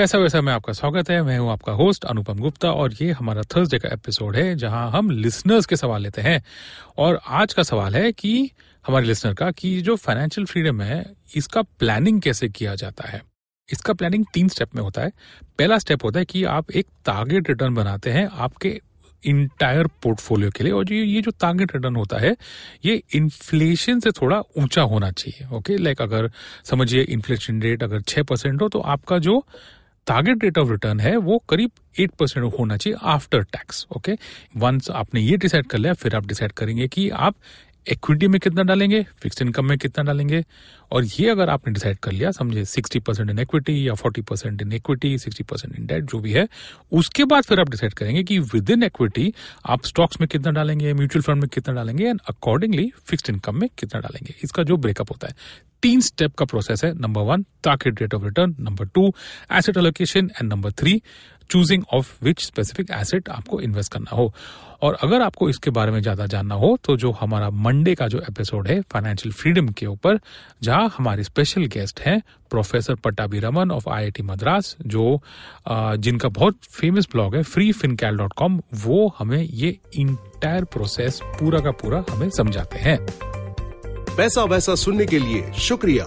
पैसा वैसा में आपका स्वागत है। मैं हूँ आपका होस्ट अनुपम गुप्ता और ये हमारा थर्सडे का एपिसोड है, जहाँ हम लिसनर्स के सवाल लेते हैं। और आज का सवाल है कि हमारे लिसनर का कि जो फाइनेंशियल फ्रीडम है, इसका प्लानिंग कैसे किया जाता है? इसका प्लानिंग तीन स्टेप में होता है। पहला स्टेप होता है कि आप एक टारगेट रिटर्न बनाते हैं आपके इंटायर पोर्टफोलियो के लिए। और ये जो टारगेट रिटर्न होता है, ये इन्फ्लेशन से थोड़ा ऊँचा होना चाहिए ओके लाइक अगर समझिए इन्फ्लेशन रेट अगर छह परसेंट हो तो आपका जो टारगेट रेट ऑफ़ रिटर्न है, वो करीब एट परसेंट होना चाहिए आफ्टर टैक्स ओके वंस आपने ये डिसाइड कर लिया, फिर आप डिसाइड करेंगे कि आप इक्विटी में कितना डालेंगे? फिक्स इनकम में कितना डालेंगे? और ये अगर आपने डिसाइड कर लिया समझे सिक्सटी परसेंट इन इक्विटी या forty percent in equity sixty percent in debt जो भी है, उसके बाद फिर आप डिसाइड करेंगे कि विद इन इक्विटी आप स्टॉक्स में कितना डालेंगे म्यूचुअल फंड में कितना डालेंगे एंड अकॉर्डिंगली फिक्स्ड इनकम में कितना डालेंगे। इसका जो ब्रेकअप होता है। तीन स्टेप का प्रोसेस है number one target rate of return number two asset allocation and number three choosing of which specific asset आपको इन्वेस्ट करना हो। और अगर आपको इसके बारे में ज़्यादा जानना हो तो जो हमारा मंडे का जो एपिसोड है फाइनेंशियल फ्रीडम के ऊपर, जहाँ हमारे स्पेशल गेस्ट हैं professor Pattabhi Raman of IIT Madras जो जिनका बहुत फ़ेमस ब्लॉग है फ्री फिनकैल डॉट कॉम वो हमें ये इंटायर प्रोसेस पूरा का पूरा हमें समझाते हैं। पैसा वैसा सुनने के लिए शुक्रिया।